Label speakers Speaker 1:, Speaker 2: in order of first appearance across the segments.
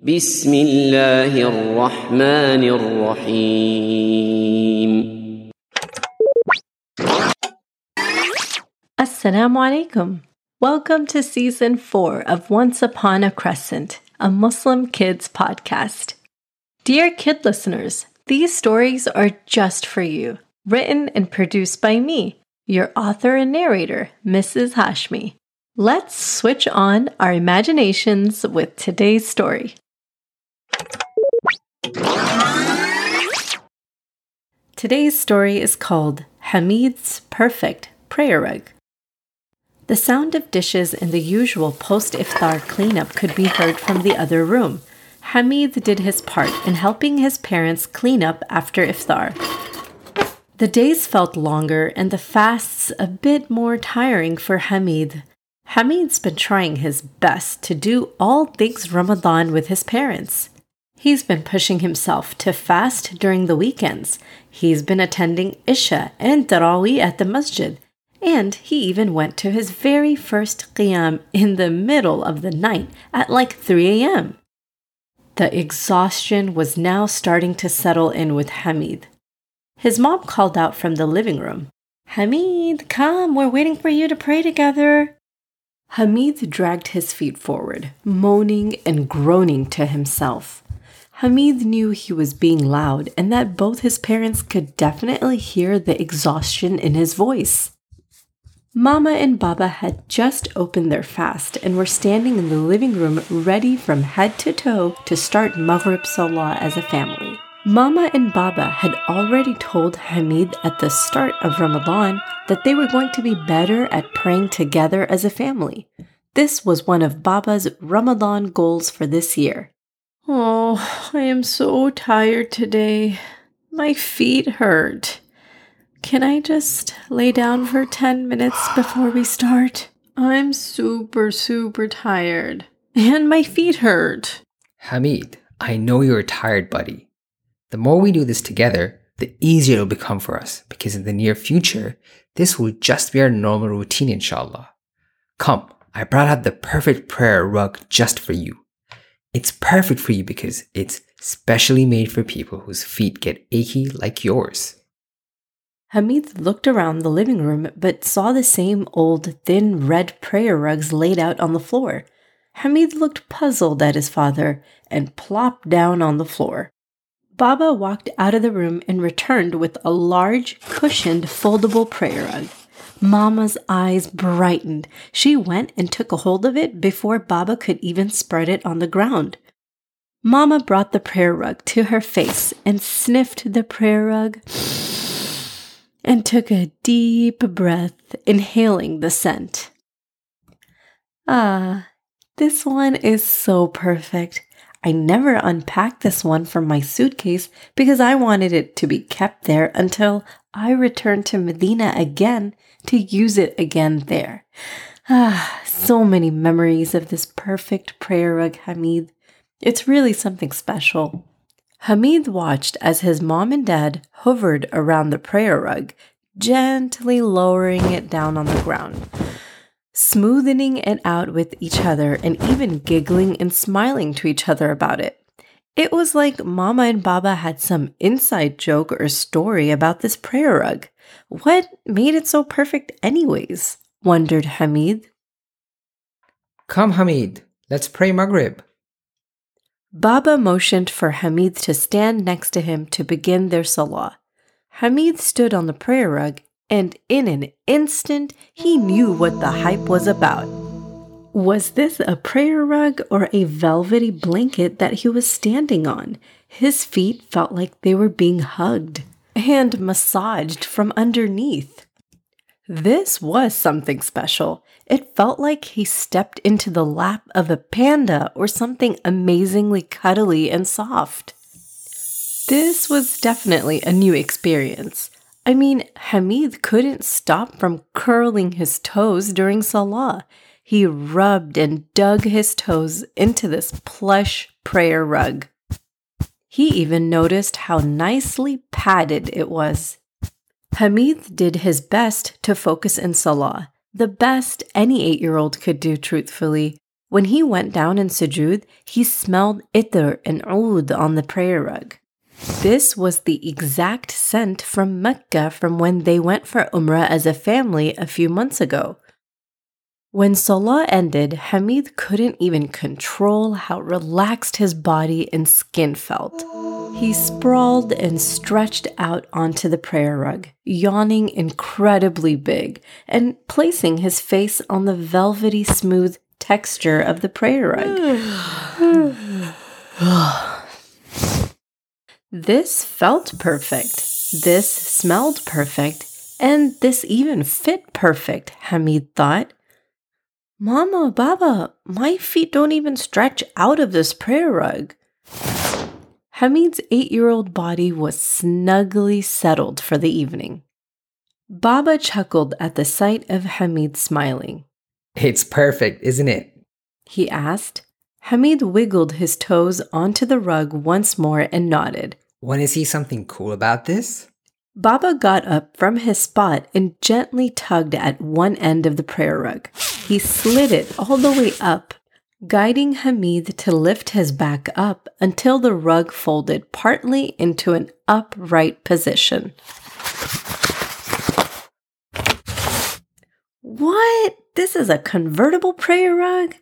Speaker 1: بسم الله الرحمن الرحيم
Speaker 2: Assalamu alaikum. Welcome to season four of Once Upon a Crescent, a Muslim kids podcast. Dear kid listeners, these stories are just for you, written and produced by me, your author and narrator, Mrs. Hashmi. Let's switch on our imaginations with today's story. Today's story is called Hamid's Perfect Prayer Rug. The sound of dishes in the usual post iftar cleanup could be heard from the other room. Hamid did his part in helping his parents clean up after iftar. The days felt longer and the fasts a bit more tiring for Hamid. Hamid's been trying his best to do all things Ramadan with his parents. He's been pushing himself to fast during the weekends. He's been attending Isha and Taraweeh at the masjid and he even went to his very first qiyam in the middle of the night at like 3 a.m. The exhaustion was now starting to settle in with Hamid. His mom called out from the living room, Hamid, come, we're waiting for you to pray together. Hamid dragged his feet forward, moaning and groaning to himself. Hamid knew he was being loud and that both his parents could definitely hear the exhaustion in his voice. Mama and Baba had just opened their fast and were standing in the living room ready from head to toe to start Maghrib Salah as a family. Mama and Baba had already told Hamid at the start of Ramadan that they were going to be better at praying together as a family. This was one of Baba's Ramadan goals for this year. Oh, I am so tired today. My feet hurt. Can I just lay down for 10 minutes before we start? I'm super, super tired. And my feet hurt.
Speaker 3: Hamid, I know you're tired, buddy. The more we do this together, the easier it'll become for us because in the near future, this will just be our normal routine, inshallah. Come, I brought out the perfect prayer rug just for you. It's perfect for you because it's specially made for people whose feet get achy like yours.
Speaker 2: Hamid looked around the living room but saw the same old thin red prayer rugs laid out on the floor. Hamid looked puzzled at his father and plopped down on the floor. Baba walked out of the room and returned with a large, cushioned, foldable prayer rug. Mama's eyes brightened. She went and took a hold of it before Baba could even spread it on the ground. Mama brought the prayer rug to her face and sniffed the prayer rug and took a deep breath, inhaling the scent. Ah, this one is so perfect. I never unpacked this one from my suitcase because I wanted it to be kept there until I returned to Medina again to use it again there. Ah, so many memories of this perfect prayer rug, Hamid. It's really something special. Hamid watched as his mom and dad hovered around the prayer rug, gently lowering it down on the ground, smoothing it out with each other, and even giggling and smiling to each other about it. It was like Mama and Baba had some inside joke or story about this prayer rug. What made it so perfect, anyways? wondered Hamid.
Speaker 3: Come, Hamid, let's pray Maghrib.
Speaker 2: Baba motioned for Hamid to stand next to him to begin their salah. Hamid stood on the prayer rug, and in an instant he knew what the hype was about. Was this a prayer rug or a velvety blanket that he was standing on? His feet felt like they were being hugged and massaged from underneath. This was something special. It felt like he stepped into the lap of a panda or something amazingly cuddly and soft. This was definitely a new experience. I mean, Hamid couldn't stop from curling his toes during Salah. He rubbed and dug his toes into this plush prayer rug. He even noticed how nicely padded it was. Hamid did his best to focus in Salah, the best any eight year old could do, truthfully. When he went down in sujood, he smelled itr and oud on the prayer rug. This was the exact scent from Mecca from when they went for Umrah as a family a few months ago. When Salah ended, Hamid couldn't even control how relaxed his body and skin felt. He sprawled and stretched out onto the prayer rug, yawning incredibly big and placing his face on the velvety smooth texture of the prayer rug. This felt perfect. This smelled perfect. And this even fit perfect, Hamid thought. Mama, Baba, my feet don't even stretch out of this prayer rug. Hamid's eight year old body was snugly settled for the evening. Baba chuckled at the sight of Hamid smiling.
Speaker 3: It's perfect, isn't it?
Speaker 2: He asked. Hamid wiggled his toes onto the rug once more and nodded.
Speaker 3: Want to see something cool about this?
Speaker 2: Baba got up from his spot and gently tugged at one end of the prayer rug. He slid it all the way up, guiding Hamid to lift his back up until the rug folded partly into an upright position. What? This is a convertible prayer rug?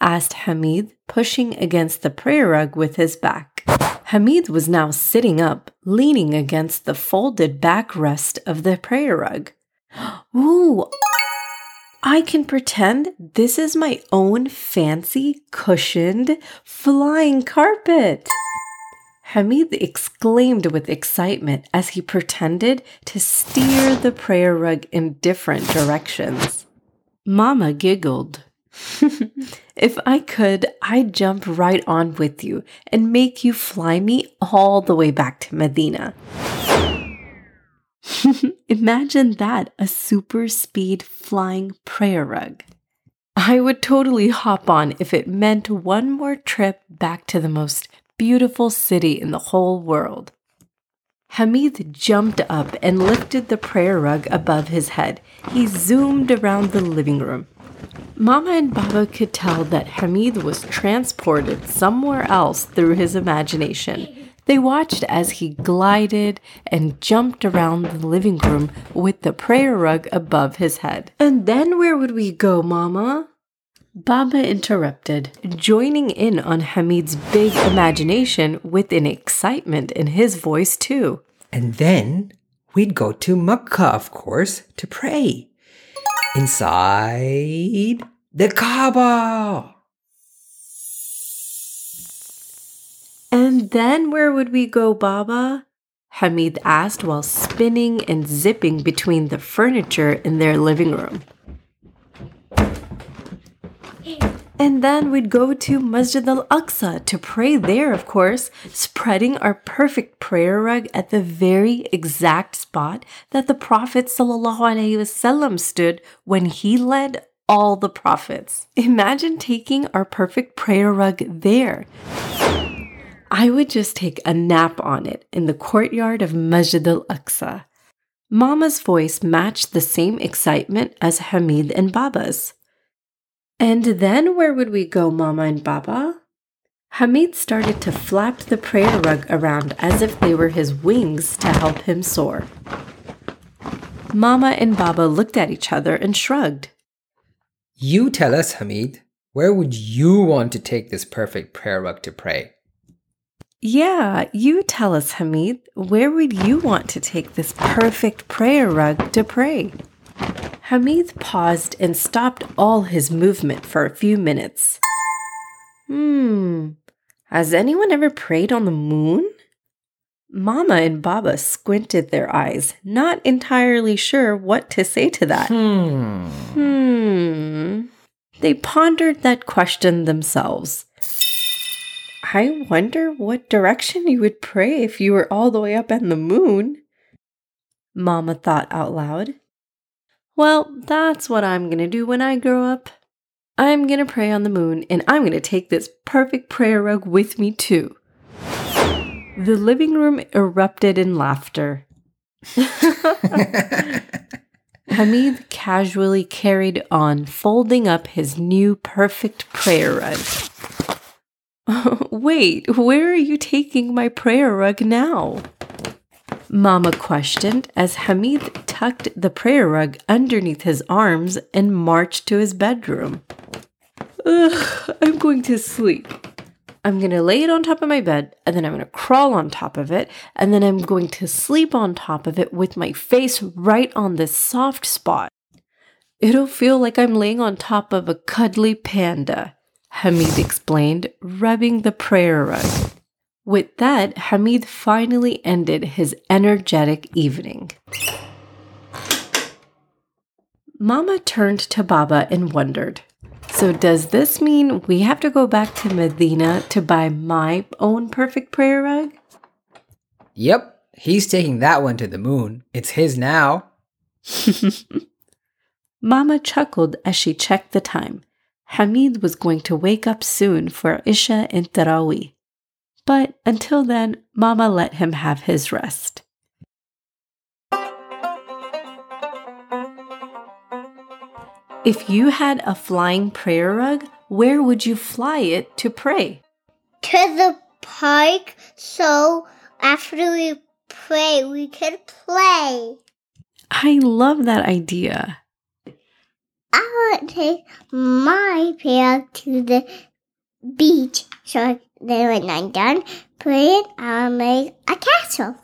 Speaker 2: Asked Hamid, pushing against the prayer rug with his back. Hamid was now sitting up, leaning against the folded backrest of the prayer rug. Ooh, I can pretend this is my own fancy, cushioned, flying carpet. Hamid exclaimed with excitement as he pretended to steer the prayer rug in different directions. Mama giggled. If I could, I'd jump right on with you and make you fly me all the way back to Medina. Imagine that a super speed flying prayer rug. I would totally hop on if it meant one more trip back to the most beautiful city in the whole world. Hamid jumped up and lifted the prayer rug above his head. He zoomed around the living room. Mama and Baba could tell that Hamid was transported somewhere else through his imagination. They watched as he glided and jumped around the living room with the prayer rug above his head. And then where would we go, Mama? Baba interrupted, joining in on Hamid's big imagination with an excitement in his voice, too.
Speaker 3: And then we'd go to Mecca, of course, to pray. Inside the Kaaba.
Speaker 2: And then where would we go, Baba? Hamid asked while spinning and zipping between the furniture in their living room. And then we'd go to Masjid al Aqsa to pray there, of course, spreading our perfect prayer rug at the very exact spot that the Prophet ﷺ stood when he led all the prophets. Imagine taking our perfect prayer rug there. I would just take a nap on it in the courtyard of Masjid al Aqsa. Mama's voice matched the same excitement as Hamid and Baba's. And then where would we go, Mama and Baba? Hamid started to flap the prayer rug around as if they were his wings to help him soar. Mama and Baba looked at each other and shrugged.
Speaker 3: You tell us, Hamid, where would you want to take this perfect prayer rug to pray?
Speaker 2: Yeah, you tell us, Hamid, where would you want to take this perfect prayer rug to pray? Hamid paused and stopped all his movement for a few minutes. Hmm, has anyone ever prayed on the moon? Mama and Baba squinted their eyes, not entirely sure what to say to that.
Speaker 3: Hmm.
Speaker 2: Hmm. They pondered that question themselves. I wonder what direction you would pray if you were all the way up in the moon. Mama thought out loud. Well, that's what I'm going to do when I grow up. I'm going to pray on the moon, and I'm going to take this perfect prayer rug with me too. The living room erupted in laughter. Hamid casually carried on folding up his new perfect prayer rug. Wait, where are you taking my prayer rug now? Mama questioned as Hamid tucked the prayer rug underneath his arms and marched to his bedroom. Ugh, I'm going to sleep. I'm going to lay it on top of my bed, and then I'm going to crawl on top of it, and then I'm going to sleep on top of it with my face right on this soft spot. It'll feel like I'm laying on top of a cuddly panda, Hamid explained, rubbing the prayer rug. With that, Hamid finally ended his energetic evening. Mama turned to Baba and wondered so, does this mean we have to go back to Medina to buy my own perfect prayer rug?
Speaker 3: Yep, he's taking that one to the moon. It's his now.
Speaker 2: Mama chuckled as she checked the time. Hamid was going to wake up soon for Isha and Taraweeh. But until then, Mama let him have his rest. If you had a flying prayer rug, where would you fly it to pray?
Speaker 4: To the park, so after we pray, we could play.
Speaker 2: I love that idea.
Speaker 4: I would take my prayer to the beach, so then when I'm done praying, I'll make a castle.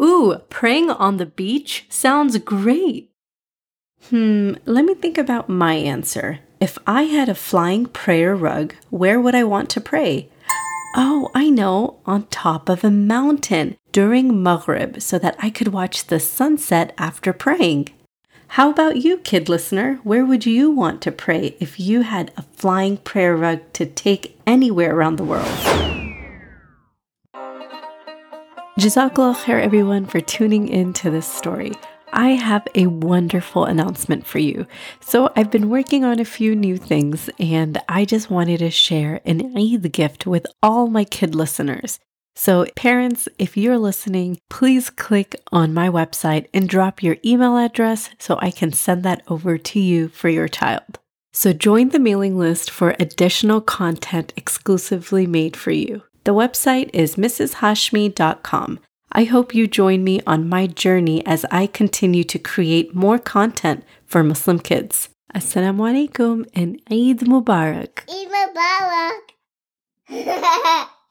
Speaker 2: Ooh, praying on the beach sounds great. Hmm, let me think about my answer. If I had a flying prayer rug, where would I want to pray? Oh, I know, on top of a mountain during Maghrib so that I could watch the sunset after praying. How about you, kid listener? Where would you want to pray if you had a flying prayer rug to take anywhere around the world? Jazakallah khair, everyone, for tuning in to this story. I have a wonderful announcement for you. So, I've been working on a few new things, and I just wanted to share an Eid gift with all my kid listeners. So, parents, if you're listening, please click on my website and drop your email address so I can send that over to you for your child. So, join the mailing list for additional content exclusively made for you. The website is mrshashmi.com. I hope you join me on my journey as I continue to create more content for Muslim kids. Assalamu alaikum and Eid Mubarak.
Speaker 4: Eid Mubarak.